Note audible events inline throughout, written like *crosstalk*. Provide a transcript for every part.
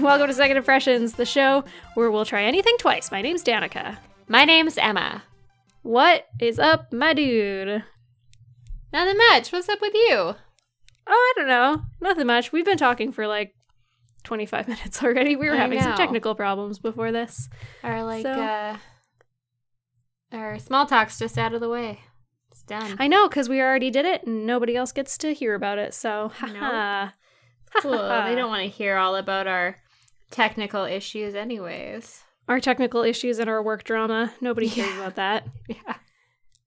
and welcome to Second Impressions, the show where we'll try anything twice. My name's Danica. My name's Emma. What is up, my dude? Nothing much. What's up with you? Oh, I don't know. Nothing much. We've been talking for like 25 *laughs* minutes already. We were I having some technical problems before this. Our like So- uh our small talk's just out of the way. It's done. I know, because we already did it and nobody else gets to hear about it, so haha. cool. they don't want to hear all about our technical issues anyways. Our technical issues and our work drama. Nobody cares Yeah. about that. *laughs* Yeah.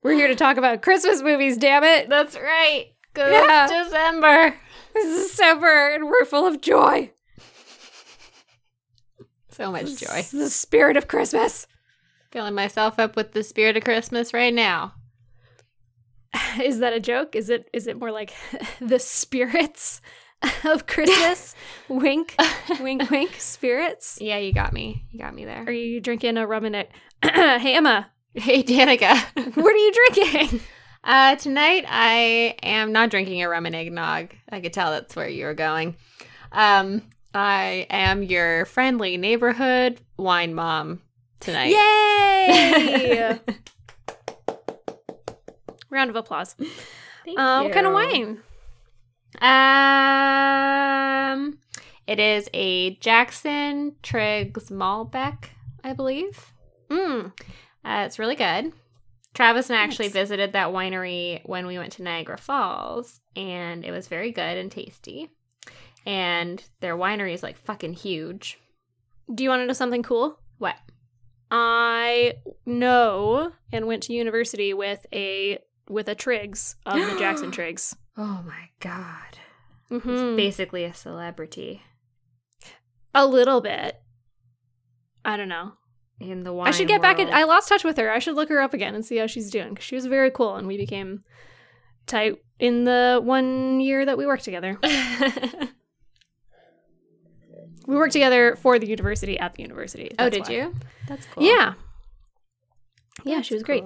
We're here to talk about Christmas movies, damn it! That's right. Good Yeah. December. This is December and we're full of joy. So much joy. It's the spirit of Christmas. Filling myself up with the spirit of Christmas right now. *sighs* Is that a joke? Is it is it more like *laughs* the spirits *laughs* of Christmas? *laughs* wink, wink, *laughs* wink. Spirits. Yeah, you got me. You got me there. Are you drinking a rum and it? *clears throat* hey Emma, Hey, Danica. what are you drinking? Uh, tonight I am not drinking a rum and eggnog. I could tell that's where you were going. Um, I am your friendly neighborhood wine mom tonight. Yay! Round of applause. Thank Uh, what kind of wine? Um, it is a Jackson Triggs Malbec, I believe. Mm. Uh, it's really good. Travis and I actually Nice. visited that winery when we went to Niagara Falls, and it was very good and tasty. And their winery is like fucking huge. Do you want to know something cool? What? I know and went to university with a with a Triggs of the Jackson *gasps* Triggs. Oh my god. hmm It's basically a celebrity A little bit. I don't know. in the wine. I should get back in. world. I lost touch with her. I should look her up again and see how she's doing. 'cause She was very cool, and we became tight in the one year that we worked together. *laughs* We worked together for the university at the university. oh, did why. you? That's cool. Yeah. Yeah, That's she was great.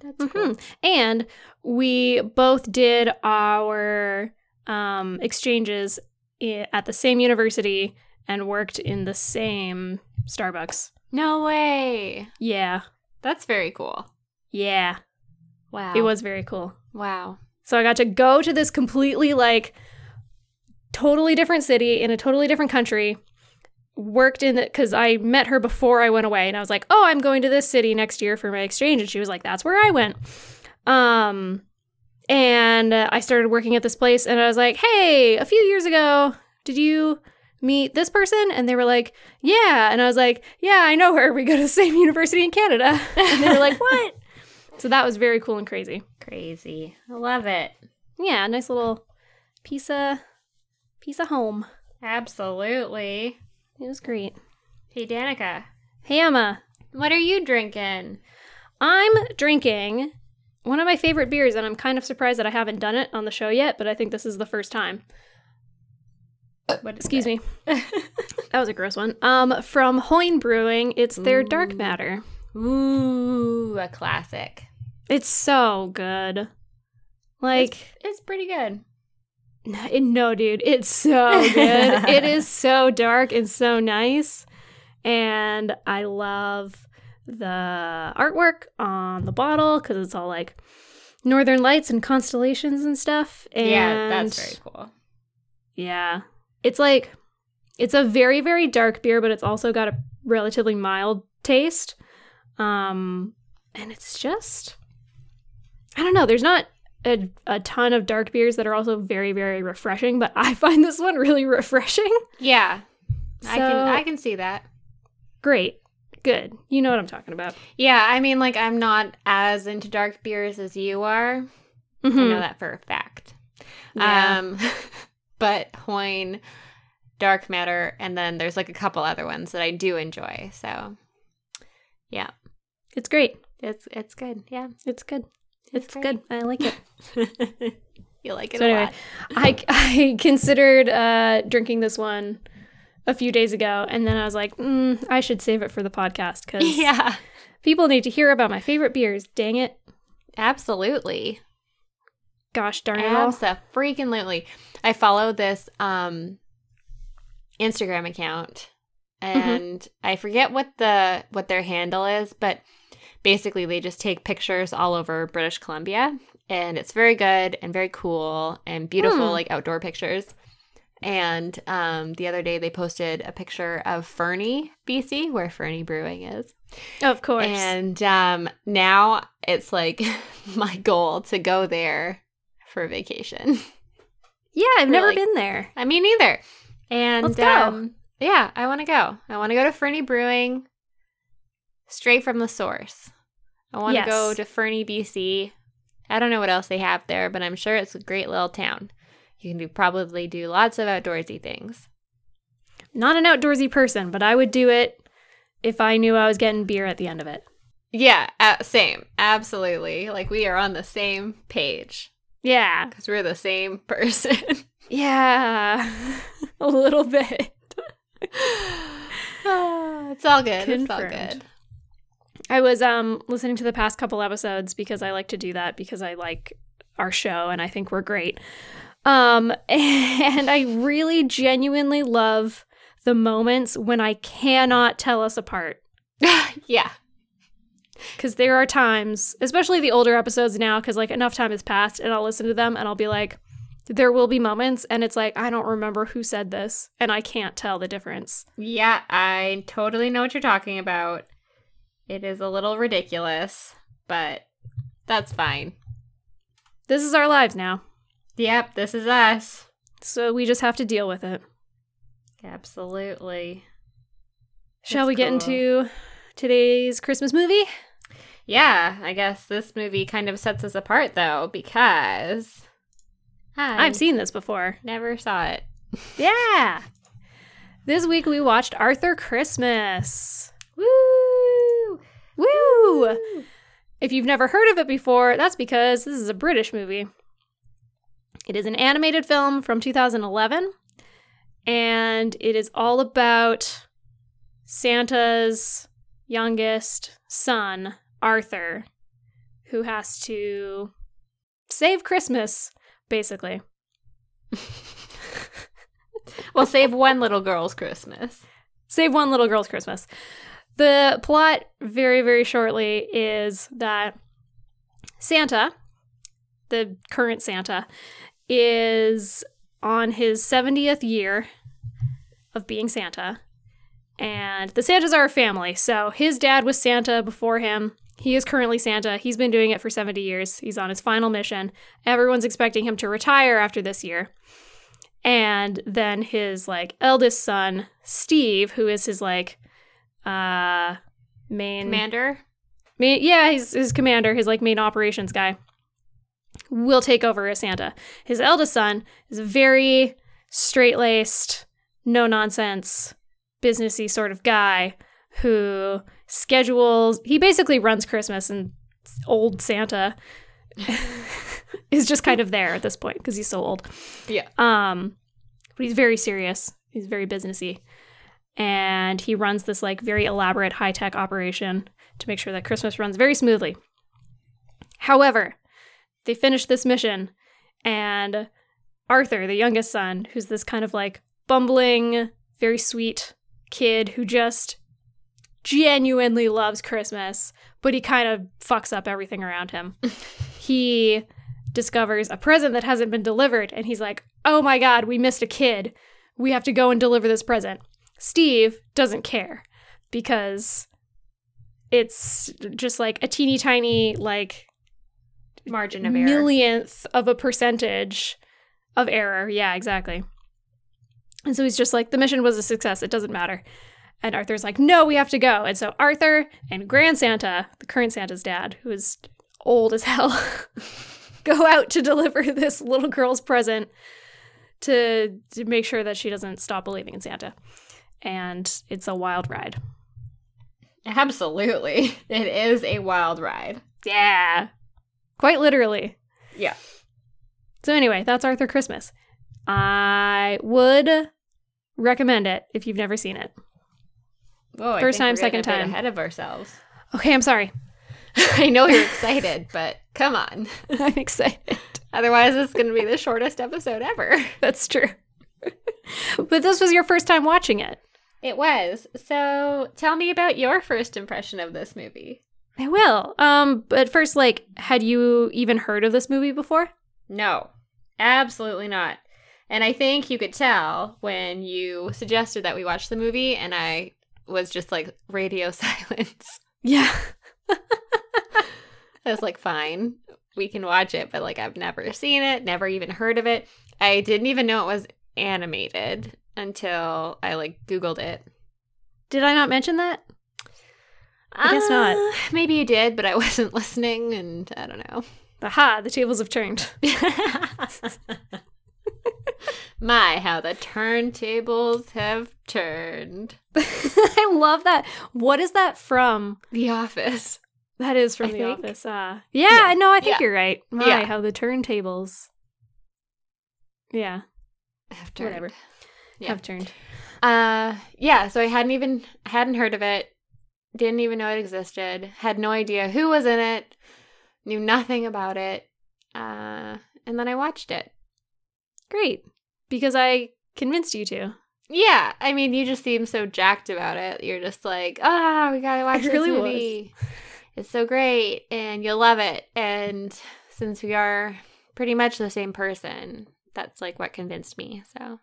That's Mhm. cool. And we both did our um, exchanges i- at the same university and worked in the same Starbucks. No way. Yeah. That's very cool. Yeah. Wow. It was very cool. Wow. So I got to go to this completely like totally different city in a totally different country. Worked in it because I met her before I went away, and I was like, "Oh, I'm going to this city next year for my exchange," and she was like, "That's where I went." Um, and uh, I started working at this place, and I was like, "Hey, a few years ago, did you meet this person?" And they were like, "Yeah," and I was like, "Yeah, I know her. We go to the *laughs* same university in Canada." And they were like, "What?" So that was very cool and crazy. Crazy. I love it. Yeah, nice little piece of piece of home. Absolutely. It was great. Hey, Danica. Hey Emma, What are you drinking? I'm drinking one of my favorite beers, and I'm kind of surprised that I haven't done it on the show yet, but I think this is the first time. What Excuse me. *laughs* That was a gross one. Um, from Hoyne Brewing, it's their Dark Matter. Ooh, a classic. It's so good. Like, It's pretty good. *laughs* No, dude, it's so good. it is *laughs* so dark and so nice. And I love the artwork on the bottle because it's all like northern lights and constellations and stuff. And yeah, that's very cool. Yeah. It's like, it's a very, very dark beer, but it's also got a relatively mild taste. Um, and it's just, I don't know, there's not a, a ton of dark beers that are also very, very refreshing, but I *laughs* find this one really refreshing. Yeah. I can I can see that. Great. Good. You know what I'm talking about. Yeah, I mean like I'm not as into dark beers as you are. I Mhm. know that for a fact. Yeah. Um *laughs* but Hoyne, Dark Matter, and then there's like a couple other ones that I do enjoy. So yeah. it's great. It's it's good. Yeah. It's good. It's great. good. I like it. *laughs* you like it So a anyway, lot. I, *laughs* I considered uh, drinking this one a few days ago, and then I was like, mm, I should save it for the podcast because *laughs* Yeah. people need to hear about my favorite beers. Dang it. Absolutely. Gosh darn it. Absolutely. I follow this um Instagram account and I forget what the what their handle is, but basically they just take pictures all over British Columbia and it's very good and very cool and beautiful Hmm. like outdoor pictures. And um, the other day they posted a picture of Fernie, BC, where Fernie Brewing is. Of course. And um, now it's like *laughs* my goal to go there for vacation. yeah, I've never been there. I mean, either. And. Um, yeah, I want to go. I want to go to Fernie Brewing straight from the source. I want to Yes. go to Fernie, BC. I don't know what else they have there, but I'm sure it's a great little town. You can do probably do lots of outdoorsy things. Not an outdoorsy person, but I would do it if I knew I was getting beer at the end of it. Yeah, uh, same. Absolutely. Like we are on the same page Yeah. because we're the same *laughs* person. Yeah. *laughs* a little bit. *laughs* Ah, it's all good. It's all Confirmed. good. I was um listening to the past couple episodes because I like to do that because I like our show and I think we're great. Um *laughs* and I really genuinely love the moments when I cannot tell us apart. *laughs* yeah. Because there are times, especially the older episodes now, because like enough time has passed and I'll listen to them and I'll be like, there will be moments and it's like, I don't remember who said this and I can't tell the difference. Yeah, I totally know what you're talking about. It is a little ridiculous, but that's fine. This is our lives now. Yep, this is us. So we just have to deal with it. Absolutely. Shall That's we get cool. into today's Christmas movie? Yeah, I guess this movie kind of sets us apart though because I I've seen this before. never saw it. *laughs* Yeah. This week we watched Arthur Christmas. Woo! Woo! If you've never heard of it before, that's because this is a British movie. It is an animated film from 2011, and it is all about Santa's youngest son, Arthur, who has to save Christmas, basically. *laughs* We'll save one little girl's Christmas. Save one little girl's Christmas. The plot, very, very shortly, is that Santa, the current Santa, is on his 70th year of being Santa. And the Santas are a family. So his dad was Santa before him. He is currently Santa. He's been doing it for 70 years. He's on his final mission. Everyone's expecting him to retire after this year. And then his like eldest son, Steve, who is his like uh main Commander? main yeah, he's his commander, his like main operations guy, will take over as Santa. His eldest son is a very straight laced, no nonsense, businessy sort of guy who schedules he basically runs Christmas and old Santa *laughs* is just kind of there at this point because he's so old. Yeah. Um, but he's very serious. He's very businessy, and he runs this like very elaborate high tech operation to make sure that Christmas runs very smoothly. However, they finish this mission, and Arthur, the youngest son, who's this kind of like bumbling, very sweet kid who just genuinely loves Christmas, but he kind of fucks up everything around him. *laughs* he discovers a present that hasn't been delivered and he's like, "Oh my god, we missed a kid. We have to go and deliver this present." Steve doesn't care because it's just like a teeny tiny like Margin of error. millionth of a percentage of error. Yeah, exactly. And so he's just like, the mission was a success. It doesn't matter. And Arthur's like, no, we have to go. And so Arthur and Grand Santa, the current Santa's dad, who is old as hell, *laughs* go out to deliver this little girl's present to, to make sure that she doesn't stop believing in Santa. And it's a wild ride. Absolutely. *laughs* It is a wild ride. Yeah. Quite literally. Yeah. So anyway, that's Arthur Christmas. I would recommend it if you've never seen it. I First time, second time. ahead of ourselves. Okay, I'm sorry. *laughs* *laughs* I know you're excited, but come on. I'm excited. Otherwise, it's going to be the shortest episode ever. That's true. but this was your first time watching it. It was. So tell me about your first impression of this movie. I will. Um, but first, like, had you even heard of this movie before? No, absolutely not. And I think you could tell when you suggested that we watch the movie, and I was just like radio *laughs* silence. Yeah. I was like, fine, we can watch it, but like I've never seen it, never even heard of it. I didn't even know it was animated until I like Googled it. Did I not mention that? I guess not. Uh, Maybe you did, but I *laughs* wasn't listening, and I don't know. Aha, the tables have turned. *laughs* My, how the turntables have turned. *laughs* I love that. What is that from? The Office. That is from I The think. Office. Uh, yeah, Yeah. no, I think Yeah. you're right. My, Yeah. how the turntables. Yeah, Have turned. Whatever. Yeah. have turned. Uh, yeah. So I hadn't even hadn't heard of it. Didn't even know it existed. Had no idea who was in it. Knew nothing about it. Uh, and then I watched it. Great. Because I convinced you to. Yeah, I mean, you just seem so jacked about it. You're just like, ah, we gotta watch this really was. movie. It's so great, and you'll love it. And since we are pretty much the same person, that's like what convinced me. So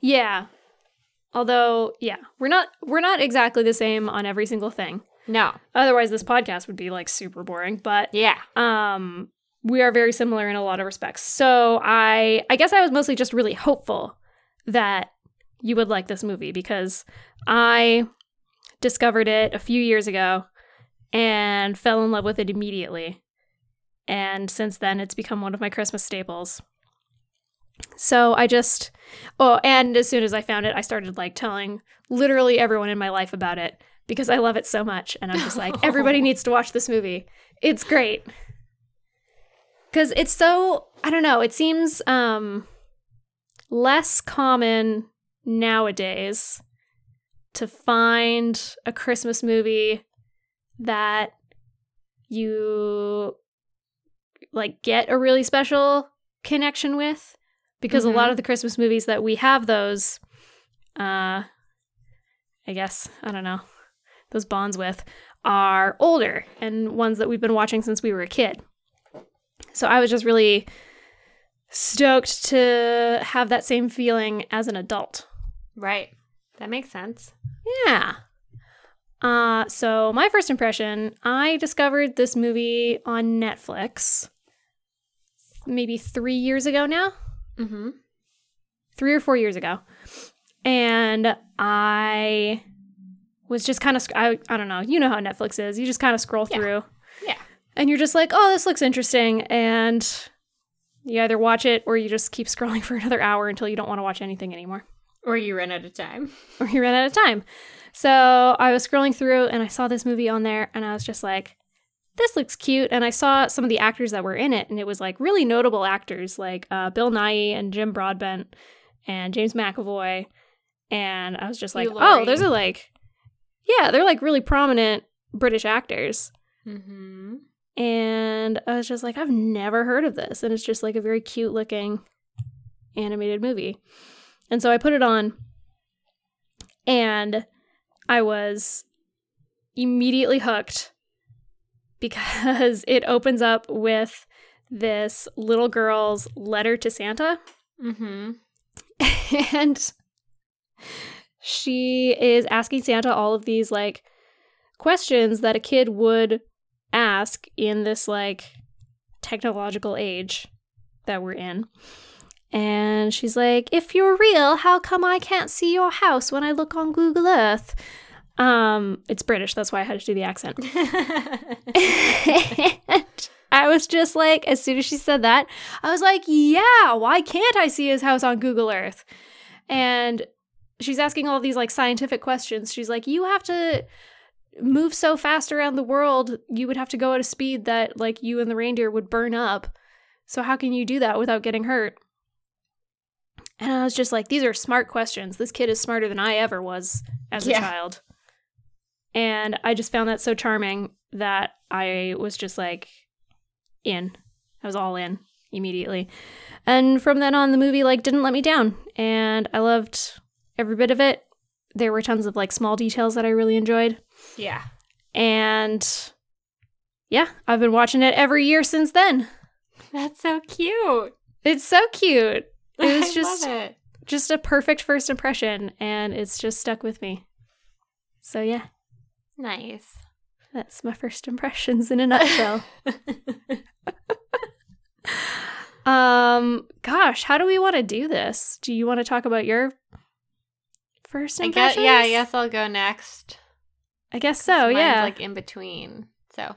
Yeah. Although, yeah, we're not we're not exactly the same on every single thing. no, Otherwise this podcast would be like super boring, but yeah, um we are very similar in a lot of respects. So I I guess I was mostly just really hopeful that you would like this movie because I discovered it a few years ago and fell in love with it immediately. And since then it's become one of my Christmas staples. So I just oh, and as soon as I found it, I started like telling literally everyone in my life about it because I love it so much and I'm just like *laughs* everybody needs to watch this movie. It's great. Cuz it's so I don't know, it seems um less common nowadays to find a Christmas movie that you like get a really special connection with because a lot Mhm. of the Christmas movies that we have those uh I guess, I don't know, those bonds with are older and ones that we've been watching since we were a kid. So I was just really stoked to have that same feeling as an adult. right. That makes sense. Yeah. Uh, so my first impression, I discovered this movie on Netflix maybe three years ago now, Mm-hmm. three or four years ago, and I was just kind of I I don't know, you know how Netflix is, you just kind of scroll Yeah. through, Yeah. and you're just like, oh, this looks interesting, and you either watch it or you just keep *laughs* scrolling for another hour until you don't want to watch anything anymore. Or you run out of time. or you run out of time. So I was scrolling through and I saw this movie on there and I was just like, this looks cute. And I saw some of the actors that were in it and it was like really notable actors like uh, Bill Nighy and Jim Broadbent and James McAvoy. And I was just like, oh, those are like, yeah, they're like really prominent British actors. Mm-hmm. And I was just like, I've never heard of this. And it's just like a very cute looking animated movie. And so I put it on and I was immediately hooked because *laughs* it opens up with this little girl's letter to Santa. Mm-hmm. *laughs* and she is asking Santa all of these like questions that a kid would ask in this like technological age that we're in. And she's like, "If you're real, how come I can't see your house when I look on Google Earth?" Um, it's British, that's why I had to do the accent. *laughs* and I was just like, as soon as she said that, I was like, yeah, why can't I see his house on Google Earth? And she's asking all these like scientific questions. She's like, you have to move so fast around the world, you would have to go at a speed that like you and the reindeer would burn up. So how can you do that without getting hurt? And I was just like, these are smart questions. This kid is smarter than I ever was as a child. And I just found that so charming that I was just like in. I was all in immediately. And from then on the movie like didn't let me down and I loved every bit of it. there were tons of like small details that I really enjoyed. Yeah. And yeah, I've been watching it every year since then. That's so cute. It's so cute. *laughs* It was I just love it. just a perfect first impression and it's just stuck with me. So yeah, Nice. that's my first impressions in a nutshell. *laughs* um gosh, how do we want to do this? Do you want to talk about your first I impressions? guess, yeah, I guess I'll go next. I guess so, yeah. like in between. So,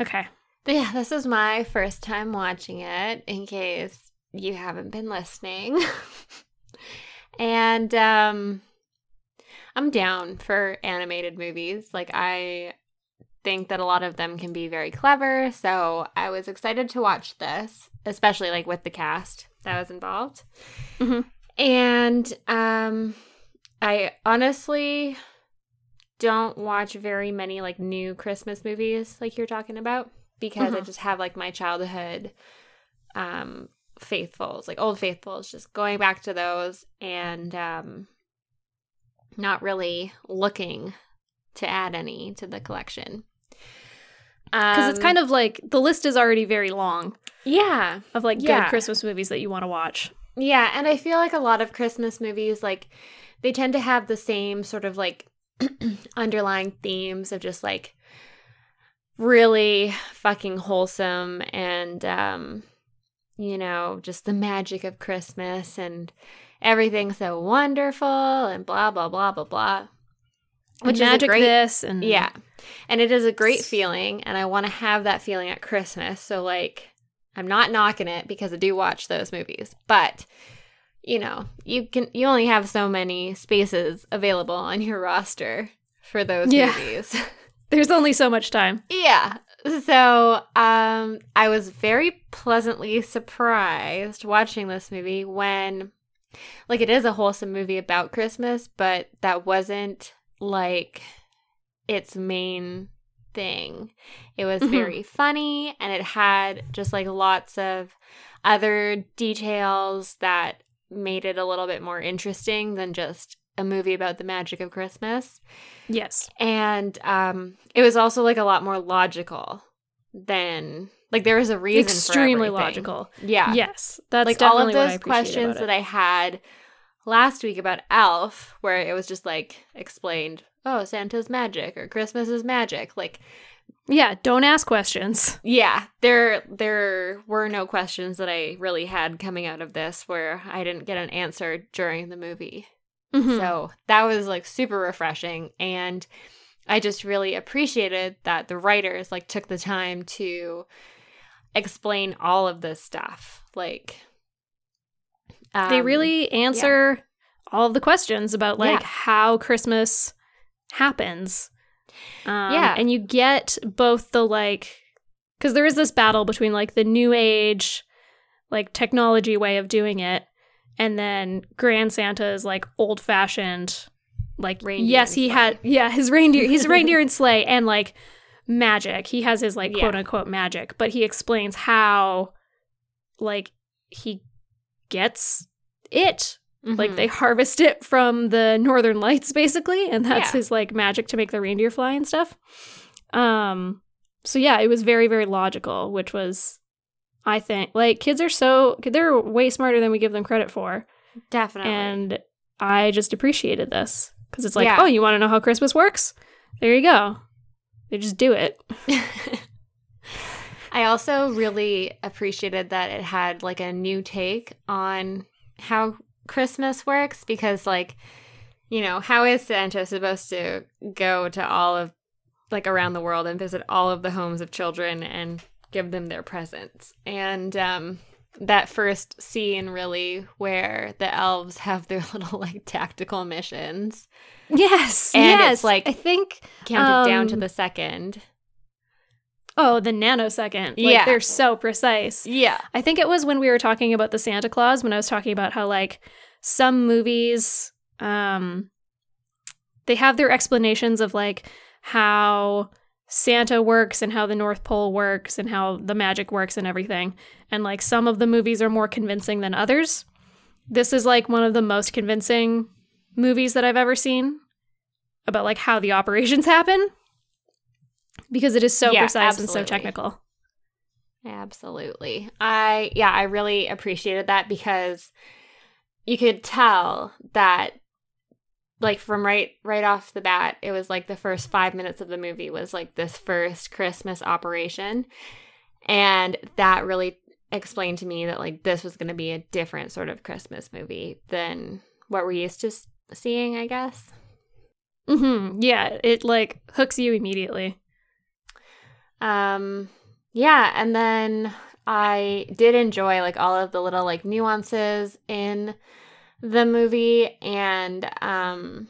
okay. but yeah, this is my first time watching it in case you haven't been listening. *laughs* and um I'm down for animated movies. Like I think that a lot of them can be very clever, so I was excited to watch this, especially like with the cast that was involved. Mhm. And um I honestly don't watch very many like new Christmas movies like you're talking about because I Mhm. just have like my childhood um faithfuls, like old faithfuls, just going back to those and um not really looking to add any to the collection. Because it's kind of like the list is already very long yeah, of like Yeah. good Christmas movies that you want to watch. Yeah, and I feel like a lot of Christmas movies like they tend to have the same sort of like *clears throat* underlying themes of just like really fucking wholesome and um you know, just the magic of Christmas and everything's so wonderful and blah blah blah blah blah. Which is a great this and Yeah. And it is a great feeling and I want to have that feeling at Christmas. So like I'm not knocking it because I do watch those movies. But you know, you can you only have so many spaces available on your roster for those Yeah. movies. *laughs* There's only so much time. yeah. So, um I was very pleasantly surprised watching this movie when like it is a wholesome movie about Christmas, but that wasn't like its main thing. It was Mhm. very funny and it had just like lots of other details that made it a little bit more interesting than just a movie about the magic of Christmas. Yes. And um it was also like a lot more logical than like there was a reason Extremely logical. Yeah Yes. That's like all of definitely what I those questions that. I had last week about Elf, where it was just like explained, oh, Santa's magic or Christmas is magic. Like, Yeah, don't ask questions. yeah, there there were no questions that I really had coming out of this where I didn't get an answer during the movie. Mhm. So that was like super refreshing and I just really appreciated that the writers like took the time to explain all of this stuff. Like they um, really answer all of the questions about like Yeah. how Christmas happens. Um, Yeah. and you get both the like because there is this battle between like the new age, like technology way of doing it, and then Grand Santa is like old fashioned. Like Reindeer yes, he had yeah his reindeer. He's a *laughs* reindeer and sleigh and like magic. He has his like Yeah. quote unquote magic, but he explains how like he gets it like Mhm. they harvest it from the northern lights basically and that's Yeah. his like magic to make the reindeer fly and stuff um so yeah it was very very logical which was i think like kids are so they're way smarter than we give them credit for definitely. and i just appreciated this because it's like Yeah. oh you want to know how christmas works there you go they just do it *laughs* I also really appreciated that it had like a new take on how Christmas works because like you know, how is Santa supposed to go to all of like around the world and visit all of the homes of children and give them their presents? And um that first scene really where the elves have their *laughs* little like tactical missions yes And yes it's like- i think counted down to Um, the second. oh the nanosecond like Yeah. they're so precise Yeah. I think it was when we were talking about the Santa Claus when I was talking about how like some movies um they have their explanations of like how Santa works and how the North Pole works and how the magic works and everything. And like some of the movies are more convincing than others. This is like one of the most convincing movies that I've ever seen. about like how the operations *laughs* happen because it is so Yeah, precise and so technical. Absolutely. I yeah, I really appreciated that because you could tell that like from right right off the bat, it was like the first 5 minutes of the movie was like this first Christmas operation. And that really explained to me that like this was going to be a different sort of Christmas movie than what we're used to seeing, I guess. hmm Yeah, it like hooks you immediately. Um yeah, and then I did enjoy like all of the little like nuances in the movie and um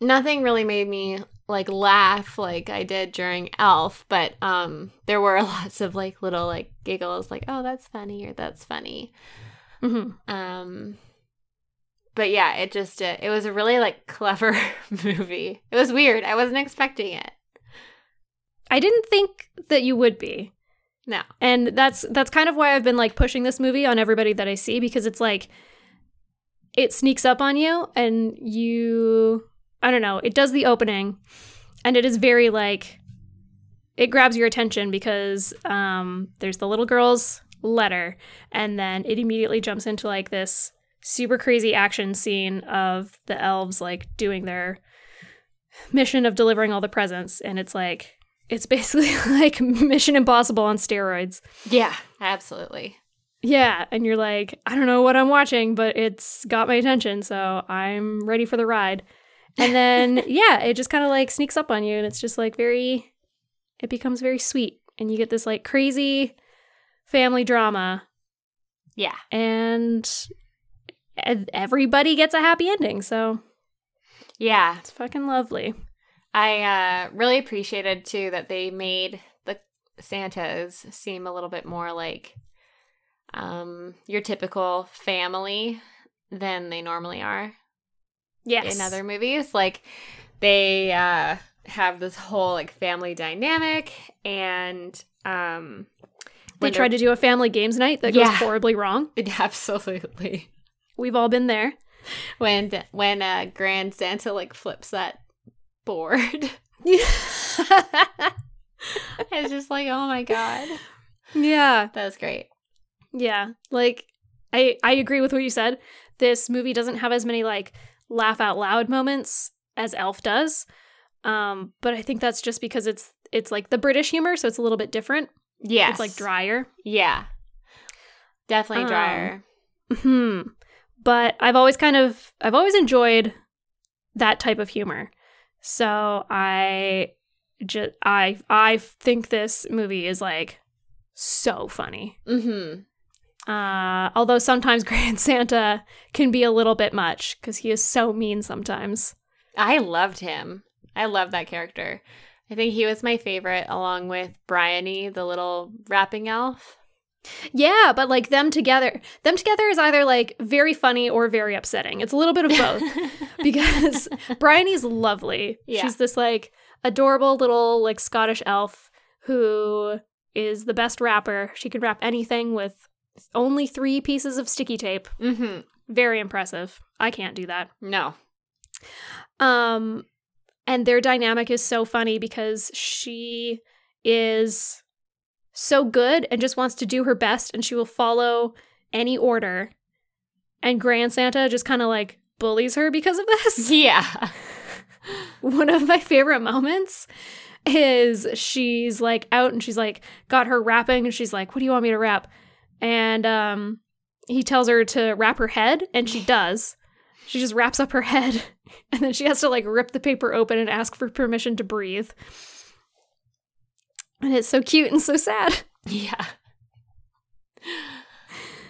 nothing really made me like laugh like I did during Elf, but um there were *laughs* lots of like little like giggles like oh that's funny or that's funny. hmm Um but yeah, it just uh, it was a really like clever *laughs* movie. It was weird. I wasn't expecting it. I didn't think that you would be. No. And that's that's kind of why I've been like pushing this movie on everybody that I see because it's like it sneaks up on you and you I don't know, it does the opening and it is very like it grabs your attention because um there's the little girl's letter and then it immediately jumps into like this super crazy action scene of the elves like doing their mission of delivering all the presents and it's like it's basically *laughs* like mission impossible on steroids Yeah, absolutely. Yeah and you're like i don't know what i'm watching but it's got my attention so i'm ready for the ride and then *laughs* yeah it just kind of like sneaks up on you and it's just like very it becomes very sweet and you get this like crazy family drama Yeah. and everybody gets a happy ending so Yeah. it's fucking lovely I uh, really appreciated too that they made the Santas seem a little bit more like um, your typical family than they normally are yes. in other movies. Like they uh, have this whole like family dynamic, and um, they tried to do a family games night that goes horribly wrong. *laughs* Absolutely. We've all been there. When when uh, Grand Santa like flips that board. *laughs* *laughs* it's just like, oh my god, yeah. That was great. Yeah, like I I agree with what you said. This movie doesn't have as many like laugh out loud moments as Elf does. Um, but I think that's just because it's it's like the British humor, so it's a little bit different. Yeah, It's like drier. Yeah, definitely Um, drier. Hmm. But I've always kind of I've always enjoyed that type of humor. So I just I I think this movie is like so funny. mm-hmm. Uh, although sometimes *laughs* Grand Santa can be a little bit much because he is so mean sometimes. I loved him. I love that character. I think he was my favorite, along with Bryony, the little rapping elf. Yeah, but like them together, them together is either like very funny or very upsetting. It's a little bit of both *laughs* because *laughs* Bryony's lovely. Yeah. She's this like adorable little like Scottish elf who is the best rapper. She can rap anything with only three pieces of sticky tape. mm-hmm. Very impressive. I can't do that. No. Um, and their dynamic is so funny because she is so good and just wants to do her best and she will follow any order. And Grand Santa just kind of like bullies her because of this. *laughs* *laughs* Yeah. One of my favorite moments is she's like out and she's like got her wrapping and she's like, What do you want me to rap? And um he tells her to wrap her head and she does. She just wraps up her head *laughs* and then she has to like rip the paper open and ask for permission to breathe. And it's so cute and so sad. *laughs* Yeah.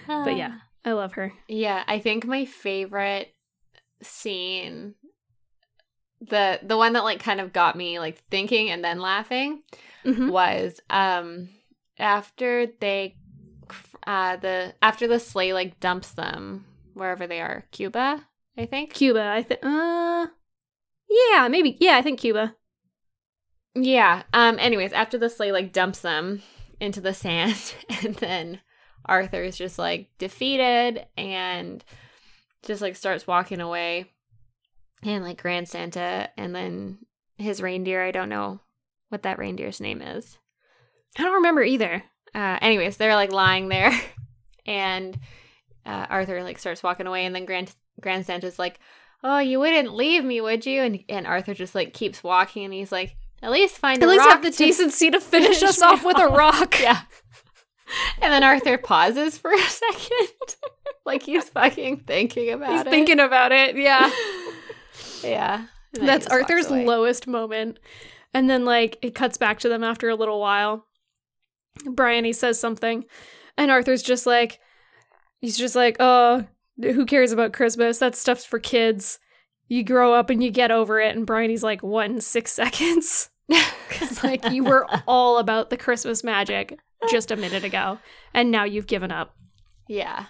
But yeah, I love her. Yeah, I think my favorite scene the the one that like kind of got me like thinking and then laughing Mhm. was um after they uh the after the sleigh like dumps them wherever they are cuba i think Cuba, I think. Uh, yeah, maybe. Yeah, I think Cuba. yeah um anyways after the sleigh like dumps them into the sand *laughs* and then arthur is just like defeated and just like starts walking away and like Grand Santa, and then his reindeer. I don't know what that reindeer's name is. I don't remember either. Uh, anyways, they're like lying there, *laughs* and uh, Arthur like starts walking away, and then Grand Grand Santa's like, "Oh, you wouldn't leave me, would you?" And and Arthur just like keeps walking, and he's like, "At least find At a least have the decency to *laughs* finish finish us off with a rock. Yeah. And then Arthur pauses for a second, *laughs* like he's fucking thinking about He's it. thinking about it. Yeah. yeah. And then he That's Arthur's lowest moment. And then like it cuts back to them after a little while. Bryony says something, and Arthur's just like he's just like, "Oh, who cares about Christmas? That stuff's for kids. You grow up and you get over it." And Bryony's like, "What in 6 *laughs* seconds?" *laughs* Cuz like you were all about the Christmas magic just a minute ago, and now you've given up. Yeah.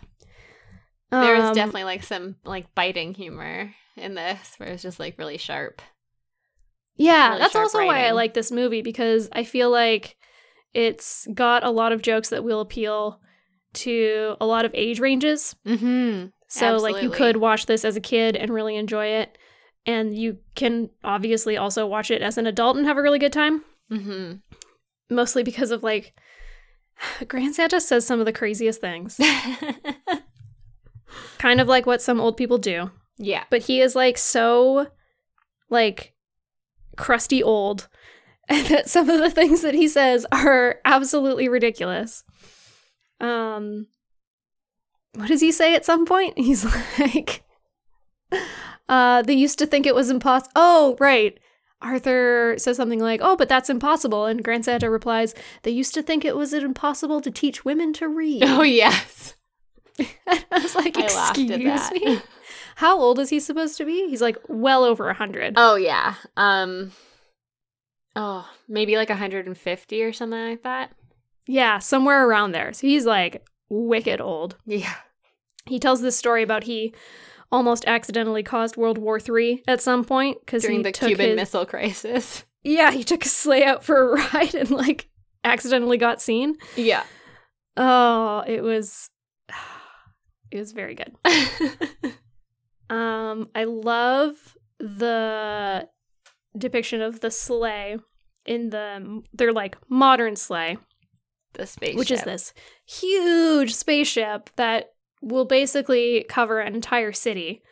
There's Um, definitely like some like biting humor in this where it's just like really sharp. Yeah, really that's sharp also why I like this movie because I feel like it's got a lot of jokes that will appeal to a lot of age ranges. Mm-hmm. So like you could watch this as a kid and really enjoy it and you can obviously also watch it as an adult and have a really good time, Mm-hmm. mostly because of like *sighs* Grand Santa says some of the craziest things. *laughs* kind of like what some old people do. yeah. but he is like so like crusty old *laughs* and that some of the things that he says are absolutely ridiculous um what does he say at some point *laughs* he's like uh they used to think it was impossible oh right arthur says something like oh but that's impossible and grand santa replies they used to think it was impossible to teach women to read Oh yes. *laughs* i was like I laughed at excuse me how old is he supposed to be? He's like well over a hundred. Oh yeah. Um Oh, maybe like 150 or something like that. Yeah, somewhere around there. So he's like wicked old. Yeah. He tells this story about he almost accidentally caused World War Three at some point because During he the Cuban his, Missile Crisis. *laughs* Yeah, he took a sleigh out for a *laughs* ride and like accidentally got seen. Yeah. Oh, it was *sighs* it was very good. *laughs* Um, I love the depiction of the sleigh in the they're like modern sleigh. the space. which is this huge spaceship that will basically cover an entire city.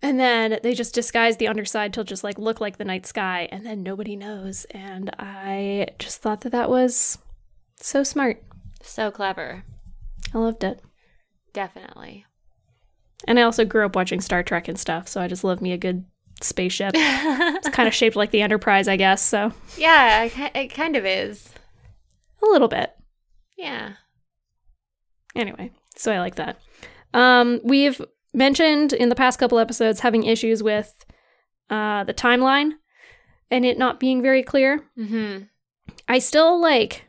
And then they just disguise the underside to just like look like the night sky, and then nobody knows. And I just thought that that was so smart. So clever. I loved it. Definitely. And I also grew up watching Star Trek and stuff, so I just love me a good spaceship. *laughs* It's kind of shaped like the Enterprise, I guess. So yeah, it kind of is. a little bit. Yeah. Anyway, so I like that. Um, we've mentioned in the past couple episodes having issues with uh, the timeline and it not being very clear. Mm-hmm. I still like.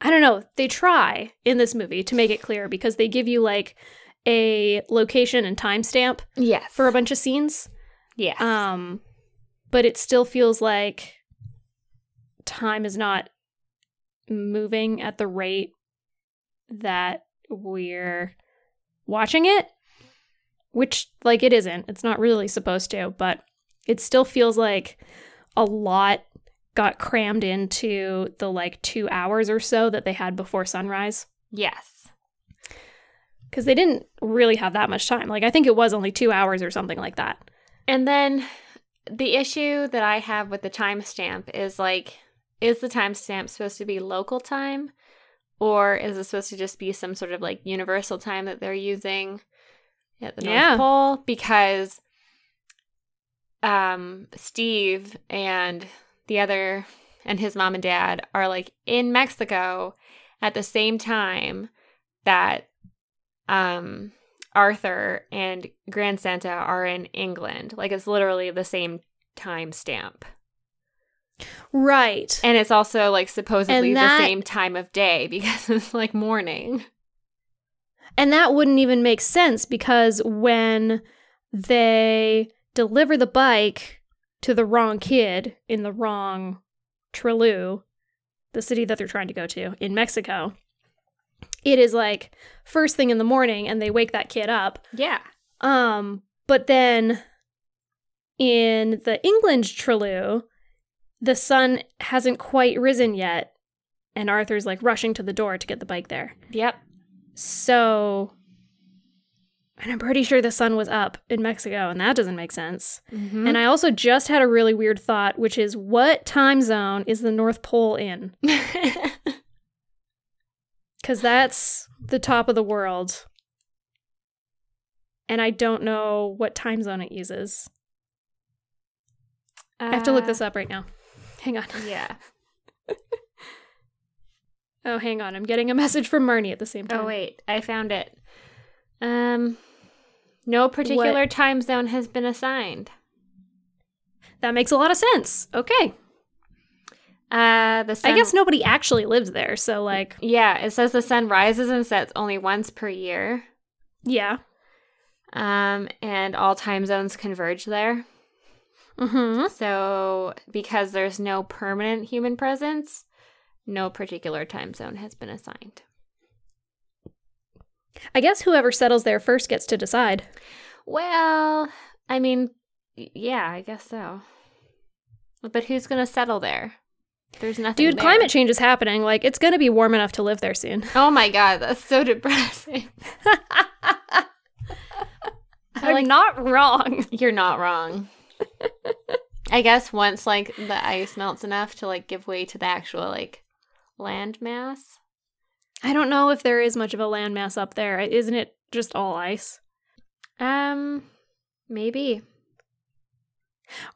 I don't know. They try in this movie to make it clear because they give you like a location and timestamp Yes. for a bunch of scenes. Yeah. Um, but it still feels like time is not moving at the rate that we're watching it, which, like, it isn't. It's not really supposed to, but it still feels like a lot got crammed into the like two hours or so that they had before sunrise yes. Because they didn't really have that much time. Like, I think it was only two hours or something like that. And then the issue that I have with the timestamp is like, is the timestamp supposed to be local time? Or is it supposed to just be some sort of like universal time that they're using at the Yeah. North Pole? Because um Steve and the other and his mom and dad are like in Mexico at the same time that um Arthur and Grand Santa are in England. Like it's literally the same time stamp. Right. And it's also like supposedly that- the same time of day *laughs* because it's like morning. And that wouldn't even make sense because when they deliver the bike to the wrong kid in the wrong Trelew, the city that they're trying to go to in Mexico, it is like first thing in the morning and they wake that kid up. Yeah. Um, But then in the England Trelew, the sun hasn't quite risen yet, and Arthur's like rushing to the door to get the bike there. Yep. So, and I'm pretty sure the sun was up in Mexico, and that doesn't make sense. Mhm. And I also just had a really weird thought, which is what time zone is the North Pole in? *laughs* Because that's the top of the world. And I don't know what time zone it uses. I have to look this up right now. *laughs* Hang on. Uh, Yeah. *laughs* Oh, hang on. I'm getting a message from Marnie at the same time. Oh wait, I found it. Um, no particular time zone has been assigned. That makes a lot of sense. Okay. Uh, the sun, I guess nobody actually lives there, so like, Yeah, it says the sun rises and sets only once per year. yeah. Um, and all time zones converge there. Mm-hmm. So, because there's no permanent human presence, no particular time zone has been assigned. I guess whoever settles there first gets to decide. Well, I mean, yeah, I guess so. But who's going to settle there? There's nothing. Dude, there. climate change is happening. Like, it's gonna be warm enough to live there soon. *laughs* Oh my god, that's so depressing. *laughs* I'm like- not wrong. You're not wrong. I guess once like the ice melts enough to like give way to the actual like land mass. I don't know if there is much of a landmass up there. Isn't it just all ice? Um, maybe.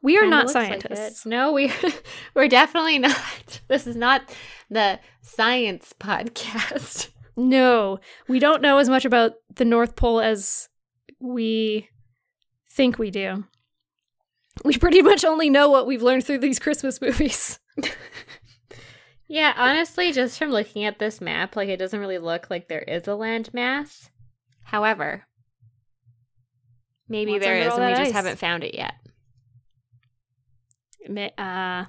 We are Kinda not looks like scientists. no, we *laughs* we're definitely not. *laughs* This is not the science podcast. *laughs* no, we don't know as much about the North Pole as we think we do. We pretty much only know what we've learned through these Christmas movies. Yeah, honestly, just from looking at this map, like it doesn't really look like there is a land mass. However, maybe What's there is, and we that just haven't found it yet. Uh,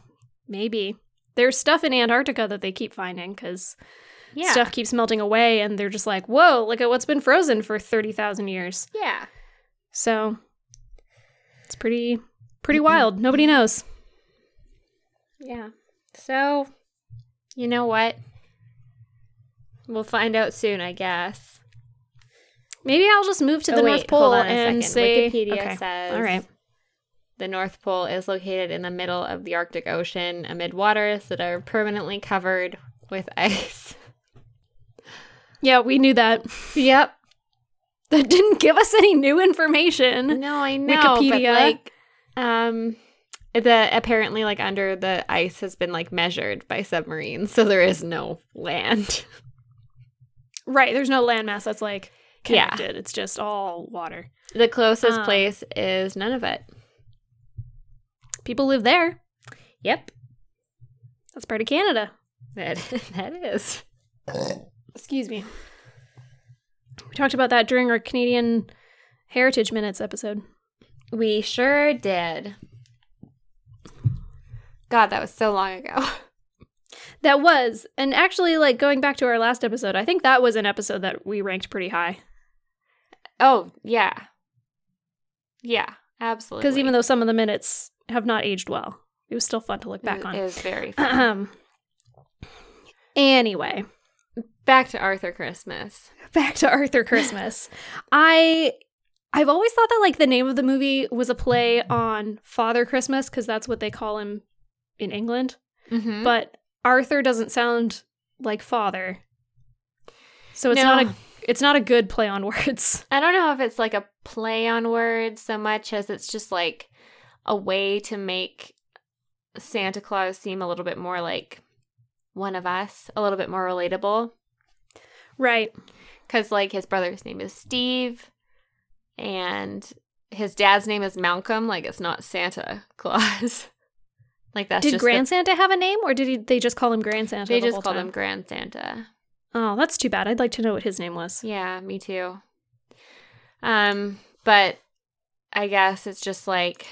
maybe. There's stuff in Antarctica that they keep finding because Yeah, stuff keeps melting away, and they're just like, whoa, look at what's been frozen for 30,000 years. yeah. So it's pretty, pretty wild. Nobody knows. Yeah. So, you know what? We'll find out soon, I guess. Maybe I'll just move to Oh, the wait, North Pole hold on a and second. say, Wikipedia okay. says all right. The North Pole is located in the middle of the Arctic Ocean amid waters that are permanently covered with *laughs* ice. Yeah, we knew that. Yep. That didn't give us any new information. No, I know. Wikipedia. But like, um, the apparently like under the ice has been like measured by submarines, so there is no land. Right, there's no landmass that's like Yeah. connected. It's just all water. The closest Um, place is none of it. People live there. Yep, That's part of Canada. that *laughs* that is. Excuse me. We talked about that during our Canadian Heritage Minutes episode. We sure did. God, that was so long ago. *laughs* That was, and actually, like going back to our last episode, I think that was an episode that we ranked pretty high. Oh yeah, yeah, absolutely. Because even though some of the minutes have not aged well, it was still fun to look back it on. is very *clears throat* fun. Um. Anyway, Back to Arthur Christmas. *laughs* back to Arthur Christmas. I I've always thought that like the name of the movie was a play on Father Christmas because that's what they call him in England. Mm-hmm. But Arthur doesn't sound like father. So it's No. not a it's not a good play on *laughs* words. I don't know if it's like a play on words so much as it's just like a way to make Santa Claus seem a little bit more like one of us, a little bit more relatable. Right. Because, like, his brother's name is Steve, and his dad's name is Malcolm. Like, it's not Santa *laughs* Claus. like, that's did Grand Santa have a name or did he, they just call him Grand Santa? They the just called time? him Grand Santa. Oh, that's too bad. I'd like to know what his name was. Yeah, me too. Um, but I guess it's just like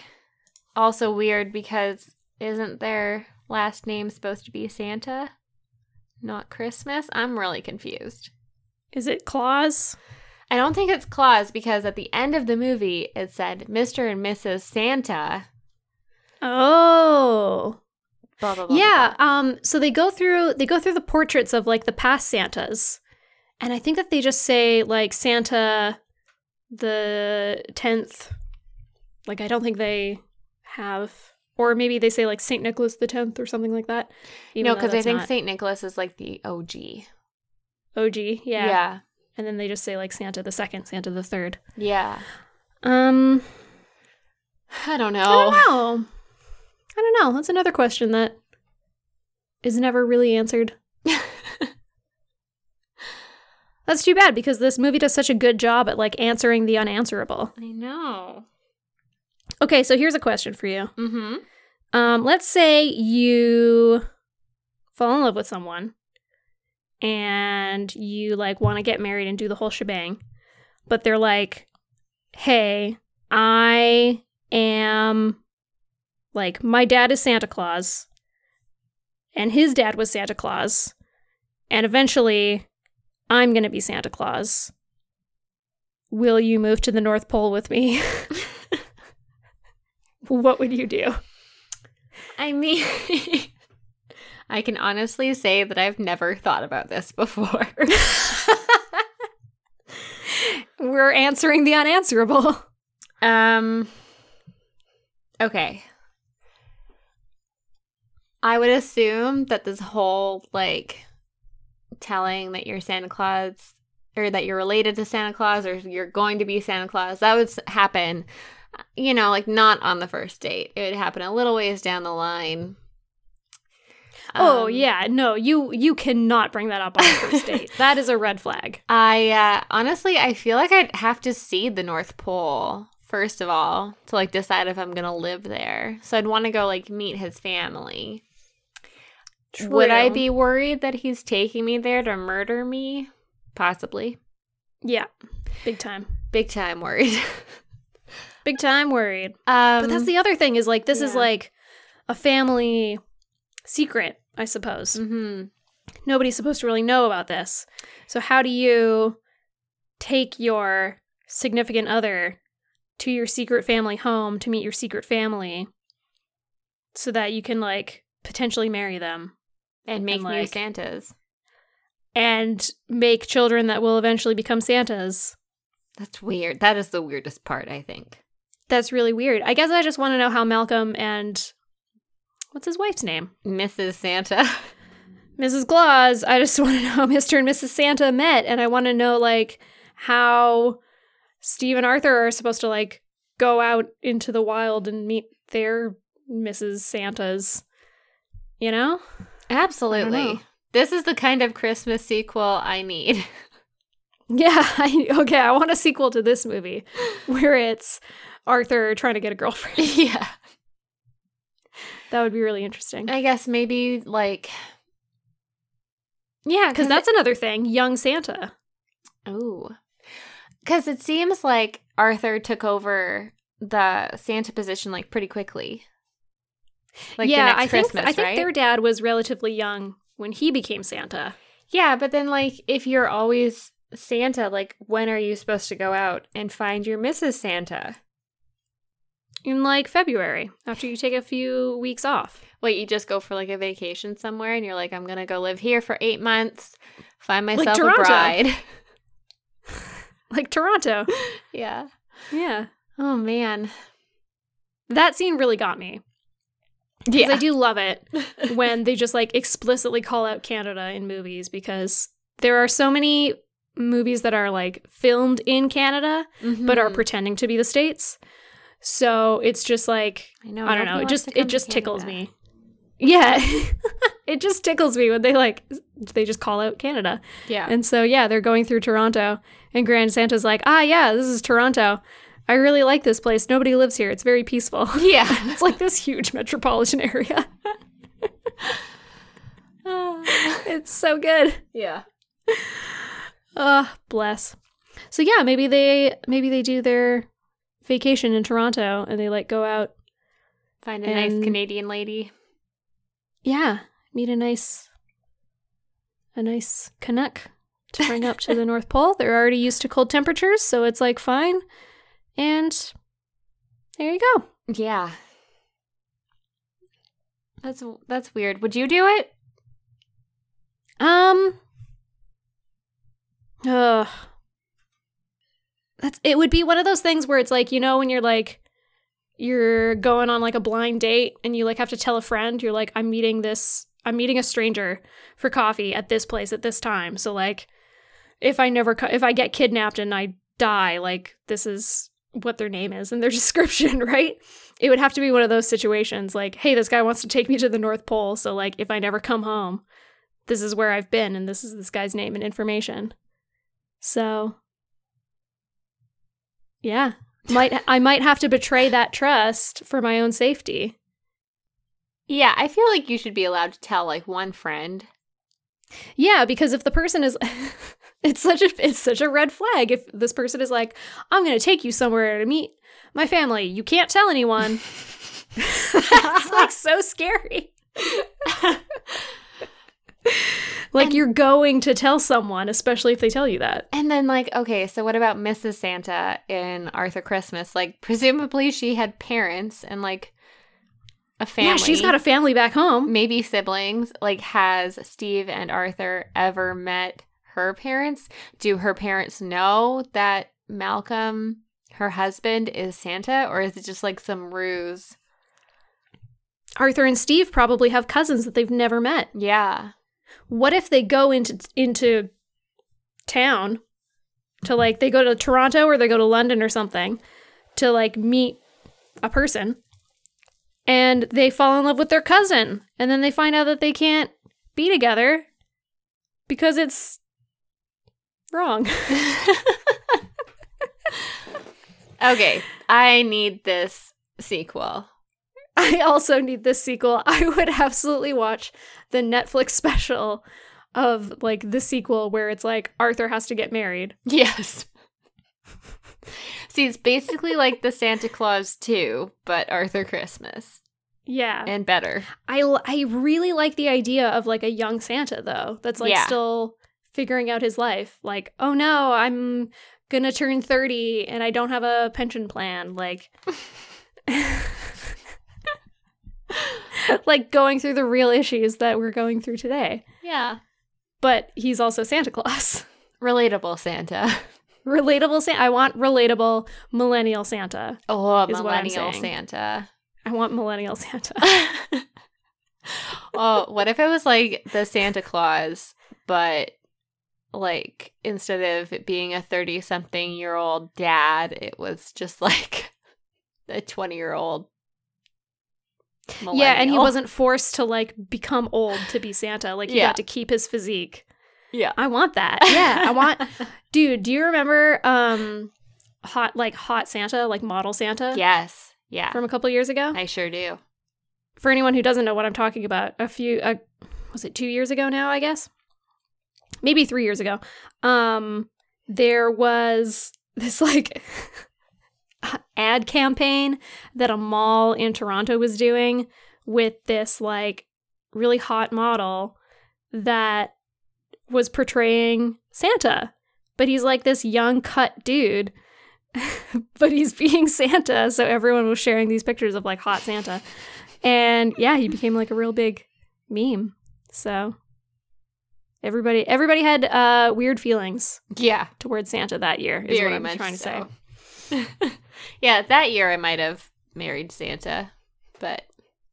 also weird because isn't their last name supposed to be Santa? Not Christmas? I'm really confused. Is it Claus? I don't think it's Claus because at the end of the movie it said Mr. and Mrs. Santa. Oh. Blah, blah, blah, Yeah, blah. um so they go through they go through the portraits of like the past Santas. And I think that they just say like Santa the 10th. Like I don't think they have or maybe they say like St. Nicholas the 10th or something like that. no, because I think not St. Nicholas is like the OG. OG, yeah. Yeah. And then they just say like Santa the 2nd, Santa the 3rd. Yeah. Um I don't know. I don't know. I don't know. That's another question that is never really answered. *laughs* That's too bad because this movie does such a good job at like answering the unanswerable. I know. Okay, so here's a question for you. Mm-hmm. Um, let's say you fall in love with someone and you like want to get married and do the whole shebang, but they're like, "Hey, I am like my dad is Santa Claus and his dad was Santa Claus, and eventually I'm going to be Santa Claus. Will you move to the North Pole with me?" *laughs* what would you do? I mean, *laughs* I can honestly say that I've never thought about this before. *laughs* We're answering the unanswerable. um. Okay. I would assume that this whole like telling that you're Santa Claus or that you're related to Santa Claus or you're going to be Santa Claus that would happen you know like not on the first date it would happen a little ways down the line oh Um, yeah, no, you you cannot bring that up on the first date. *laughs* That is a red flag. I uh, honestly, I feel like I'd have to see the North Pole first of all to like decide if I'm gonna live there. So I'd want to go like meet his family. Would I be worried that he's taking me there to murder me? Possibly. Yeah, big time, Big time worried. *laughs* big time worried. um, But that's the other thing is like this is like a family secret, I suppose. mhm. Nobody's supposed to really know about this. So how do you take your significant other to your secret family home to meet your secret family so that you can like potentially marry them and make And, new Santas. and make children that will eventually become Santas? That's weird. That is the weirdest part, I think. That's really weird. I guess I just want to know how Malcolm and what's his wife's name? Mrs. Santa. *laughs* Mrs. Claus. I just *laughs* want to know how Mr. and Mrs. Santa met, and I want to know like how Steve and Arthur are supposed to like go out into the wild and meet their Mrs. Santas. You know? Absolutely. know. This is the kind of Christmas sequel I need. *laughs* Yeah. I, okay. I want a sequel to this movie where it's Arthur trying to get a girlfriend. *laughs* yeah. That would be really interesting. I guess maybe like Yeah, Because that's another thing. Young Santa. oh. Cuz it seems like Arthur took over the Santa position like pretty quickly. Like yeah, I think I think right? their dad was relatively young when he became Santa. Yeah, but then like if you're always Santa, like when are you supposed to go out and find your Mrs. Santa? In like February after you take a few weeks off. Wait, you just go for like a vacation somewhere and you're like, I'm gonna go live here for eight months, find myself a bride. *laughs* *laughs* Like Toronto. yeah. yeah. Oh man. That scene really got me. Because I do love it *laughs* when they just like explicitly call out Canada in movies because there are so many movies that are like filmed in Canada but are Mhm. pretending to be the states. So it's just like I know. I don't know. It just it just tickles me. Yeah. *laughs* it just tickles me when they like they just call out Canada. Yeah. And so yeah, they're going through Toronto and Grand Santa's like, "Ah, yeah, this is Toronto. I really like this place. Nobody lives here. It's very peaceful." *laughs* yeah. it's like this huge *laughs* metropolitan area. it's so good. yeah. Uh, bless. So yeah, maybe they maybe they do their vacation in Toronto and they like go out Find a nice Canadian lady. yeah, meet a nice a nice Canuck to bring up to the *laughs* North Pole. They're already used to cold temperatures, so it's like fine. And there you go. Yeah. That's that's weird. Would you do it? Um. Ugh. That's it would be one of those things where it's like, you know, when you're like you're going on like a blind date and you like have to tell a friend, you're like, I'm meeting this I'm meeting a stranger for coffee at this place at this time. So like if I never if I get kidnapped and I die, like this is what their name is and their *laughs* description, right? It would have to be one of those situations like, hey, this guy wants to take me to the North Pole, so like if I never come home, this is where I've been and this is this guy's name and information. So yeah, might I might have to betray that trust for my own safety. Yeah, I feel like you should be allowed to tell like one friend. Yeah, because if the person is *laughs* it's such a it's such a red flag if this person is like, "I'm going to take you somewhere to meet my family. You can't tell anyone." *laughs* *laughs* That's like so scary. Like And- you're going to tell someone, especially if they tell you that. And then like, okay, so what about Mrs. Santa in Arthur Christmas? Like presumably she had parents and like a family. Yeah, she's got a family back home. maybe siblings. Like has Steve and Arthur ever met her parents? Do her parents know that Malcolm, her husband, is Santa or is it just like some ruse? Arthur and Steve probably have cousins that they've never met. Yeah. What if they go into into town to like they go to Toronto or they go to London or something to like meet a person and they fall in love with their cousin and then they find out that they can't be together because it's wrong. *laughs* okay, I need this sequel. I also need this sequel. *laughs* I would absolutely watch the Netflix special of like the sequel where it's like Arthur has to get married. *laughs* Yes. See, it's basically like the Santa Claus 2, but Arthur Christmas. Yeah. And better. I l- I really like the idea of like a young Santa though. That's like Yeah. still figuring out his life. Like, oh no, I'm going to turn 30 and I don't have a pension plan like *laughs* *laughs* like going through the real issues that we're going through today. Yeah. But he's also Santa Claus. *laughs* Relatable Santa. *laughs* Relatable Santa. I want relatable millennial Santa. Oh, millennial. Santa. I want millennial Santa. oh, what if it was like the Santa Claus, but like instead of it being a 30 something year old dad, it was just like a 20 year old. Yeah, and he wasn't forced to like become old to be Santa. Like he Yeah. got to keep his physique. Yeah. I want that. *laughs* Yeah, I want Dude, do you remember um hot like hot Santa, like model Santa yes. Yeah. from a couple years ago? I sure do. For anyone who doesn't know what I'm talking about, a few uh, was it 2 years ago now, I guess? Maybe 3 years ago. Um there was this like *laughs* ad campaign that a mall in Toronto was doing with this like really hot model that was portraying Santa. But he's like this young cut dude. *laughs* but he's being Santa, so everyone was sharing these pictures of like hot Santa. And yeah, he became like a real big meme. So everybody everybody had uh weird feelings Yeah. towards Santa that year is Very what I'm trying to say. *laughs* yeah, that year I might have married Santa, but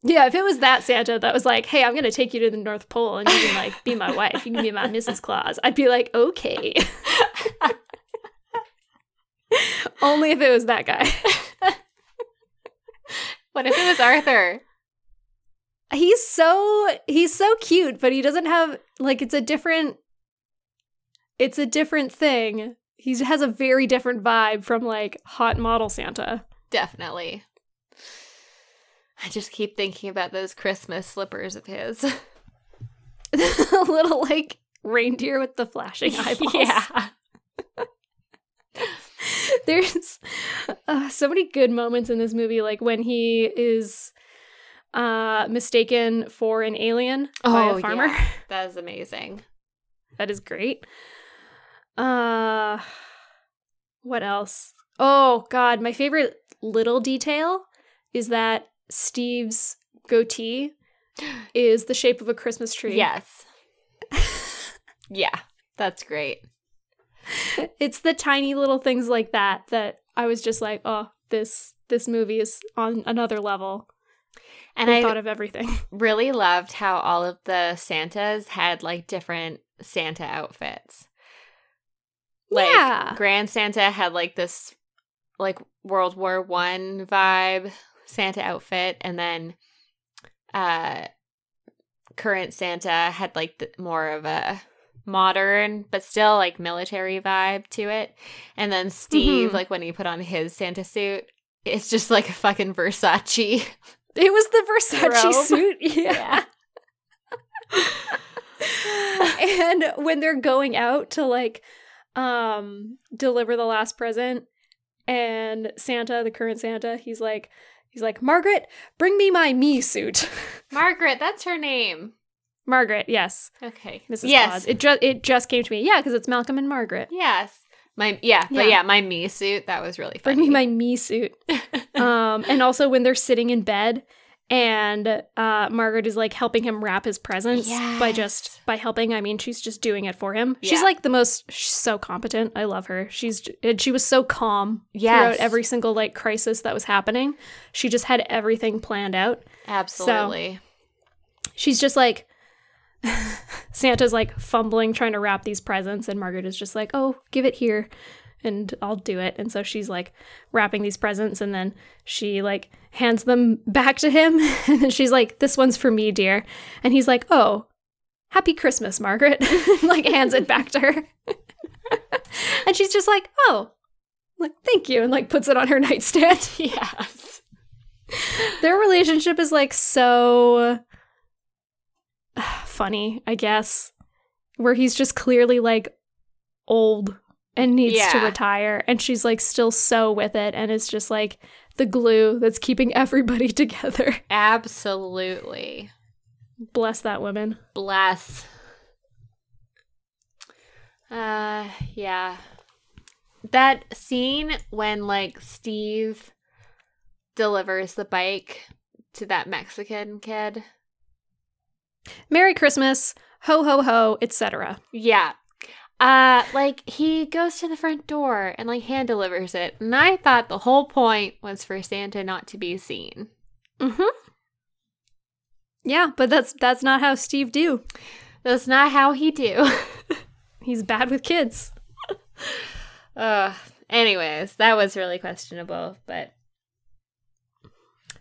Yeah, if it was that Santa that was like, "Hey, I'm gonna take you to the North Pole and you can like be my wife, you can be my Mrs. Claus," I'd be like, "Okay." *laughs* Only if it was that guy. *laughs* what if it was Arthur? He's so he's so cute, but he doesn't have like it's a different it's a different thing. He has a very different vibe from like hot model Santa. Definitely. I just keep thinking about those Christmas slippers of his. *laughs* a little like reindeer with the flashing *laughs* eyeballs. yeah. *laughs* There's uh, so many good moments in this movie, like when he is uh, mistaken for an alien by a farmer. Oh, yeah. That is amazing. that is great. Uh what else? Oh god, my favorite little detail is that Steve's goatee *gasps* is the shape of a Christmas tree. Yes. *laughs* yeah, that's great. It's the tiny little things like that that I was just like, "Oh, this this movie is on another level." And I I thought of everything. *laughs* really loved how all of the Santas had like different Santa outfits. Like Yeah. Grand Santa had like this like World War One vibe Santa outfit, and then uh current Santa had like the, more of a modern but still like military vibe to it. And then Steve, Mhm. like when he put on his Santa suit, it's just like a fucking Versace. It was the Versace Robe. suit. *laughs* Yeah. *laughs* and when they're going out to like um deliver the last present and Santa, the current Santa, he's like he's like, "Margaret, bring me my me suit." *laughs* Margaret, that's her name. Margaret, yes. Okay. Mrs. Yes. Claus. It just it just came to me. Yeah, cuz it's Malcolm and Margaret. Yes. My yeah, but Yeah. yeah, my me suit, that was really funny. Bring me my me suit. *laughs* um and also when they're sitting in bed and uh Margaret is like helping him wrap his presents by just by helping I mean she's just doing it for him. Yeah. She's like the most she's so competent. I love her. She's and she was so calm Yes. throughout every single like crisis that was happening. She just had everything planned out. Absolutely. She's just like *laughs* Santa's like fumbling trying to wrap these presents and Margaret is just like, "Oh, give it here." And I'll do it. And so she's like wrapping these presents and then she like hands them back to him. *laughs* And then she's like, This one's for me, dear. And he's like, Oh, happy Christmas, Margaret. *laughs* like hands it back to her. *laughs* and she's just like, Oh, like, thank you. And like puts it on her nightstand. yes. Their relationship is like so *sighs* funny, I guess, where he's just clearly like old and needs to retire, and she's like still so with it, and it's just like the glue that's keeping *laughs* everybody together. Absolutely. Bless that woman. Bless. Uh yeah. That scene when like Steve delivers the bike to that Mexican kid. Merry Christmas, ho ho ho, etc. Yeah. Uh like he goes to the front door and like hand delivers it. And I thought the whole point was for Santa not to be seen. Mm-hmm. Yeah, but that's that's not how Steve do. That's not how he do. *laughs* He's bad with kids. *laughs* Uh anyways, that was really questionable, but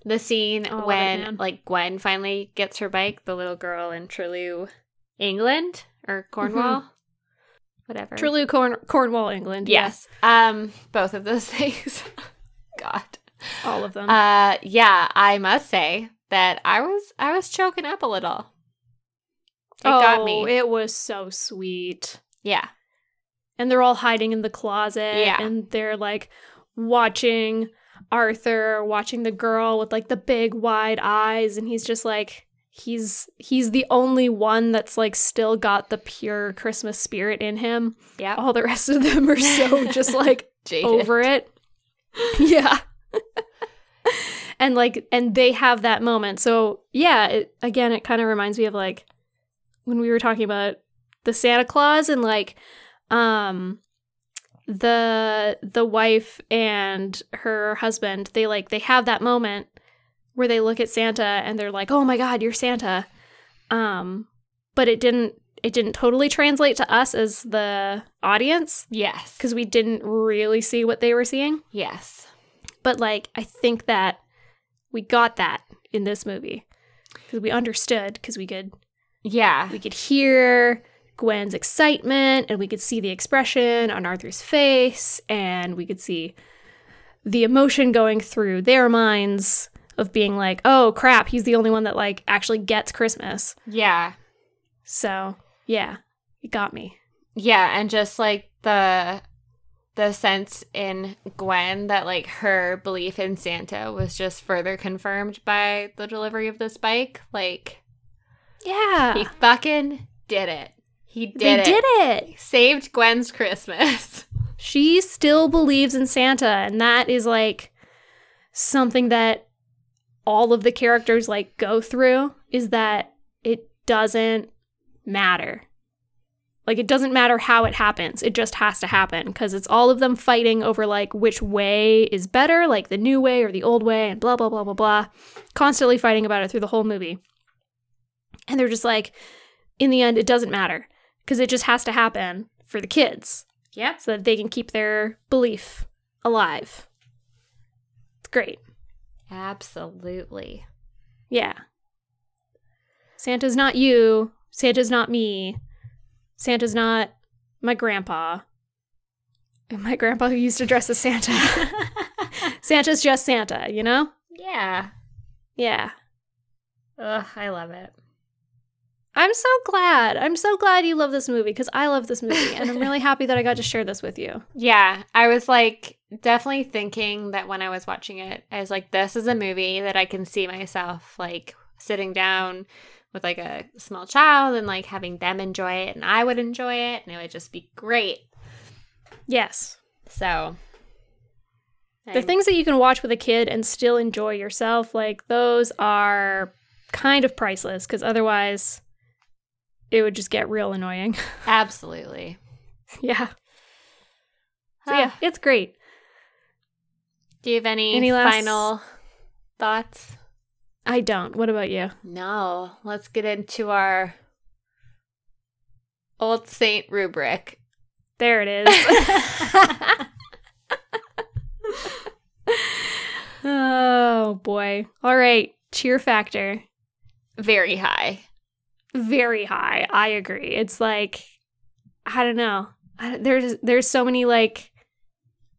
the scene Oh, I love it, when like Gwen finally gets her bike, the little girl in Trelew, England or Cornwall, whatever. Trelew, Corn- Cornwall, England. Yes. Um both of those *laughs* things. *laughs* God. all of them. Uh yeah, I must say that I was I was choking up a little. It got me. Oh, It was so sweet. yeah. And they're all hiding in the closet. Yeah. And they're like watching Arthur, watching the girl with like the big wide eyes. And he's just like, he's he's the only one that's like still got the pure Christmas spirit in him. Yeah. All the rest of them are so *laughs* just like over it. *laughs* yeah. *laughs* and like and they have that moment. So, yeah, it, again it kind of reminds me of like when we were talking about the Santa Claus and like um the the wife and her husband, they like they have that moment where they look at Santa and they're like, "Oh my god, you're Santa." Um but it didn't it didn't totally translate to us as the audience Yes. because we didn't really see what they were seeing. Yes. But like, I think that we got that in this movie because we understood because we could Yeah. we could hear Gwen's excitement and we could see the expression on Arthur's face and we could see the emotion going through their minds of being like, "Oh crap, he's the only one that like actually gets Christmas." Yeah. So, yeah, it got me. Yeah, and just like the the sense in Gwen that like her belief in Santa was just further confirmed by the delivery of this bike. Like Yeah. he fucking did it. He did they it. did it. Saved Gwen's Christmas. *laughs* She still believes in Santa, and that is like something that all of the characters like go through is that it doesn't matter. Like it doesn't matter how it happens. It just has to happen because it's all of them fighting over like which way is better, like the new way or the old way and blah blah blah blah blah. Constantly fighting about it through the whole movie. And they're just like in the end it doesn't matter because it just has to happen for the kids Yeah. so that they can keep their belief alive. It's great. Absolutely. Yeah. Santa's not you. Santa's not me. Santa's not my grandpa. And my grandpa who used to dress as Santa. *laughs* Santa's just Santa, you know? yeah. Yeah. Ugh, I love it. I'm so glad. I'm so glad you love this movie because I love this movie and I'm really *laughs* happy that I got to share this with you. Yeah, I was like definitely thinking that when I was watching it, I was like, this is a movie that I can see myself like sitting down with like a small child and like having them enjoy it and I would enjoy it and it would just be great. Yes. So The things that you can watch with a kid and still enjoy yourself, like those are kind of priceless because otherwise it would just get real annoying. *laughs* absolutely. yeah. So yeah, it's great. Do you have any, Any last- final thoughts? I don't. What about you? No. Let's get into our old saint rubric. There it is. *laughs* *laughs* oh boy. All right. Cheer factor. Very high very high. I agree. It's like I don't know. I, there's there's so many like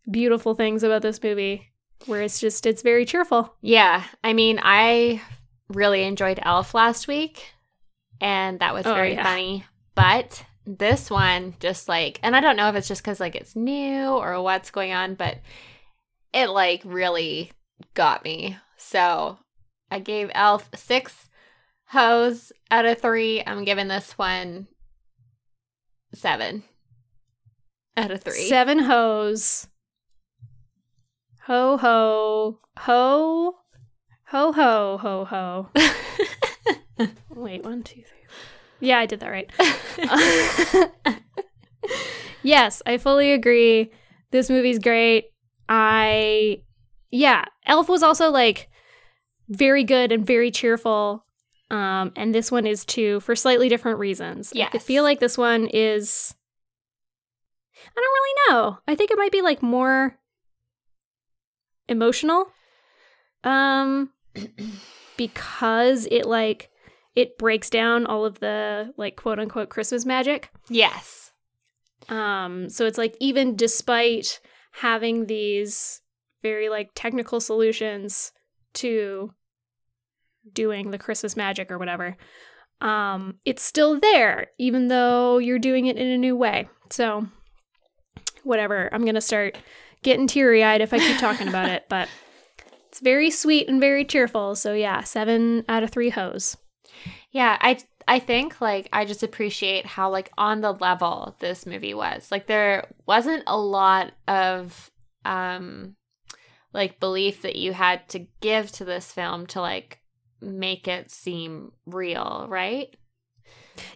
beautiful things about this movie where it's just it's very cheerful. Yeah. I mean, I really enjoyed Elf last week and that was oh, very yeah. funny. But this one just like and I don't know if it's just cuz like it's new or what's going on, but it like really got me. So, I gave Elf 6 Hose out of three. I'm giving this one seven out of three. Seven hose, Ho ho ho ho ho ho ho. *laughs* Wait, one, two, three. Yeah, I did that right. *laughs* *laughs* yes, I fully agree. This movie's great. I yeah, Elf was also like very good and very cheerful um, and this one is too for slightly different reasons. I feel like this one is. I don't really know. I think it might be like more emotional. Um, *clears throat* because it like it breaks down all of the like quote unquote Christmas magic. yes. Um, so it's like even despite having these very like technical solutions to doing the Christmas magic or whatever, um, it's still there, even though you're doing it in a new way. So whatever. I'm gonna start getting teary eyed if I keep talking about it, *laughs* but it's very sweet and very cheerful. So yeah, seven out of three hoes. Yeah, I I think like I just appreciate how like on the level this movie was. Like there wasn't a lot of um like belief that you had to give to this film to like make it seem real, right?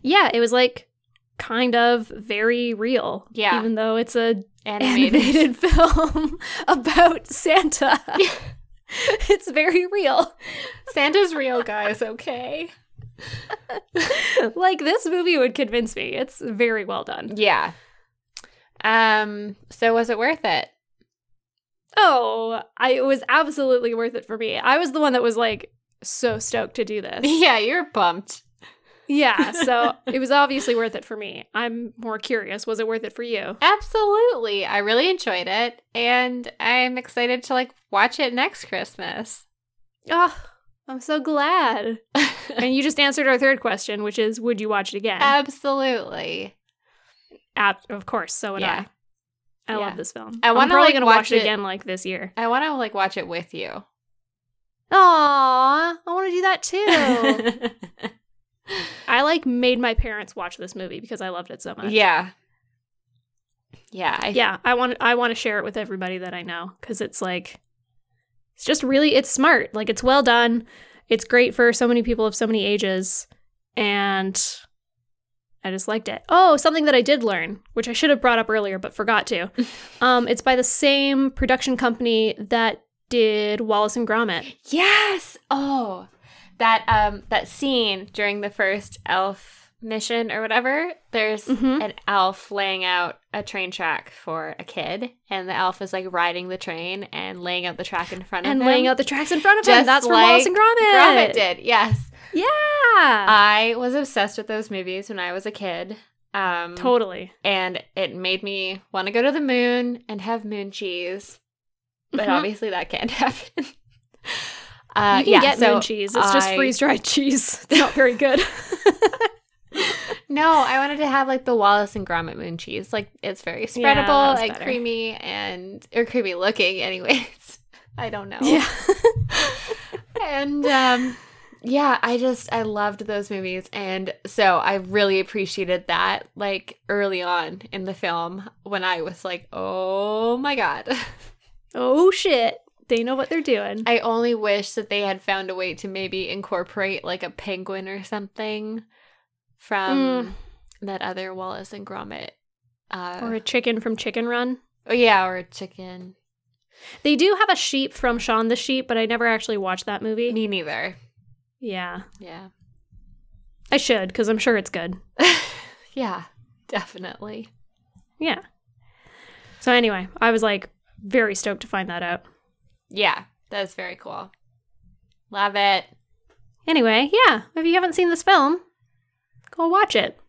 Yeah, it was like kind of very real. Yeah. Even though it's a Animated. animated *laughs* film about Santa. *laughs* it's very real. Santa's real, guys, okay? *laughs* like this movie would convince me. It's very well done. Yeah. Um so was it worth it? Oh, I it was absolutely worth it for me. I was the one that was like so stoked to do this. *laughs* Yeah, you're pumped. yeah, *laughs* so it was obviously worth it for me. I'm more curious, was it worth it for you? Absolutely. I really enjoyed it and I'm excited to like watch it next Christmas. Oh, I'm so glad. *laughs* and you just answered our third question, which is would you watch it again? Absolutely. Ab- of course, so would Yeah. I. I Yeah. love this film. I I'm wanna, probably like, gonna watch watch it it- again like this year. I want to like watch it with you. Aw, I want to do that too. *laughs* I like made my parents watch this movie because I loved it so much. Yeah. Yeah. I, yeah i want i want to share it with everybody that i know because it's like it's just really it's smart like it's well done it's great for so many people of so many ages and i just liked it oh something that i did learn which i should have brought up earlier but forgot to *laughs* um it's by the same production company that did wallace and gromit Yes. Oh, that um that scene during the first elf mission or whatever. There's Mhm. an elf laying out a train track for a kid, and the elf is like riding the train and laying out the track in front of him. and him. laying out the tracks in front of him Just that's from like wallace and gromit Gromit did. Yes, yeah I was obsessed with those movies when I was a kid. Um, totally and it made me want to go to the moon and have moon cheese. But Mhm. obviously that can't *laughs* happen. Uh, you can yeah, get so moon cheese it's just freeze dried *laughs* cheese it's not very good No, I wanted to have like the Wallace and Gromit moon cheese. Like it's very spreadable that's and better. creamy and or creamy looking anyways. *laughs* I don't know. yeah And um yeah, I just I loved those movies and so I really appreciated that like early on in the film when I was like, "Oh my god." Oh shit. They know what they're doing. I only wish that they had found a way to maybe incorporate like a penguin or something from that other Wallace and Gromit. Uh, or a chicken from Chicken Run. oh yeah, or a chicken. They do have a sheep from Shaun the Sheep, but I never actually watched that movie. Me neither. Yeah. Yeah. I should, because I'm sure it's good. *laughs* yeah, definitely. Yeah. So anyway, I was like very stoked to find that out. Yeah, that's very cool. Love it. Anyway, yeah, if you haven't seen this film, go watch it.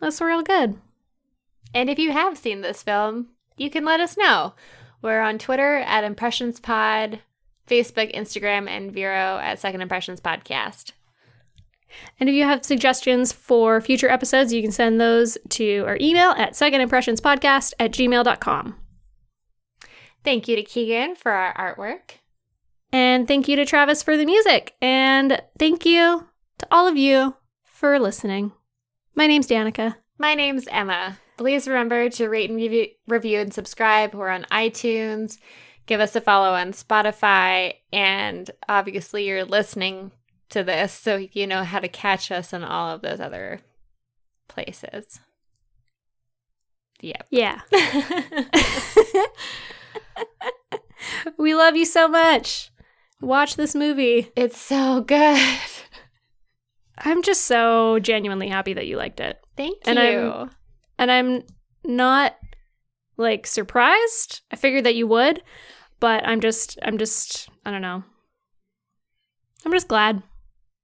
That's real good. And if you have seen this film, you can let us know. We're on Twitter at Impressions Pod, Facebook, Instagram, and Vero at Second Impressions Podcast. And if you have suggestions for future episodes, you can send those to our email at secondimpressionspodcast at gmail.com. Thank you to Keegan for our artwork. And thank you to Travis for the music. And thank you to all of you for listening. My name's Danica. My name's Emma. Please remember to rate and review, review and subscribe. We're on iTunes. Give us a follow on Spotify. And obviously, you're listening to this, so you know how to catch us on all of those other places. Yep. Yeah. *laughs* *laughs* *laughs* we love you so much. Watch this movie. it's so good. I'm just so genuinely happy that you liked it. Thank And you. I'm- And I'm not like surprised. I figured that you would, but I'm just I'm just I don't know. I'm just glad.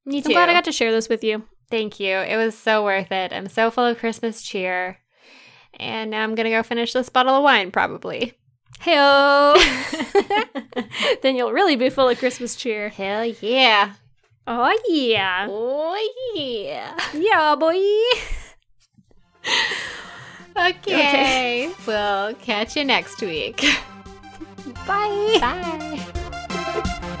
Me too. I'm glad I got to share this with you. Thank you. It was so worth it. I'm so full of Christmas cheer. And now I'm going to go finish this bottle of wine, probably. Heyo. *laughs* then you'll really be full of Christmas cheer. Hell yeah. Oh yeah. Oh, yeah. Yeah, boy. Okay. we'll catch you next week. Bye. Bye.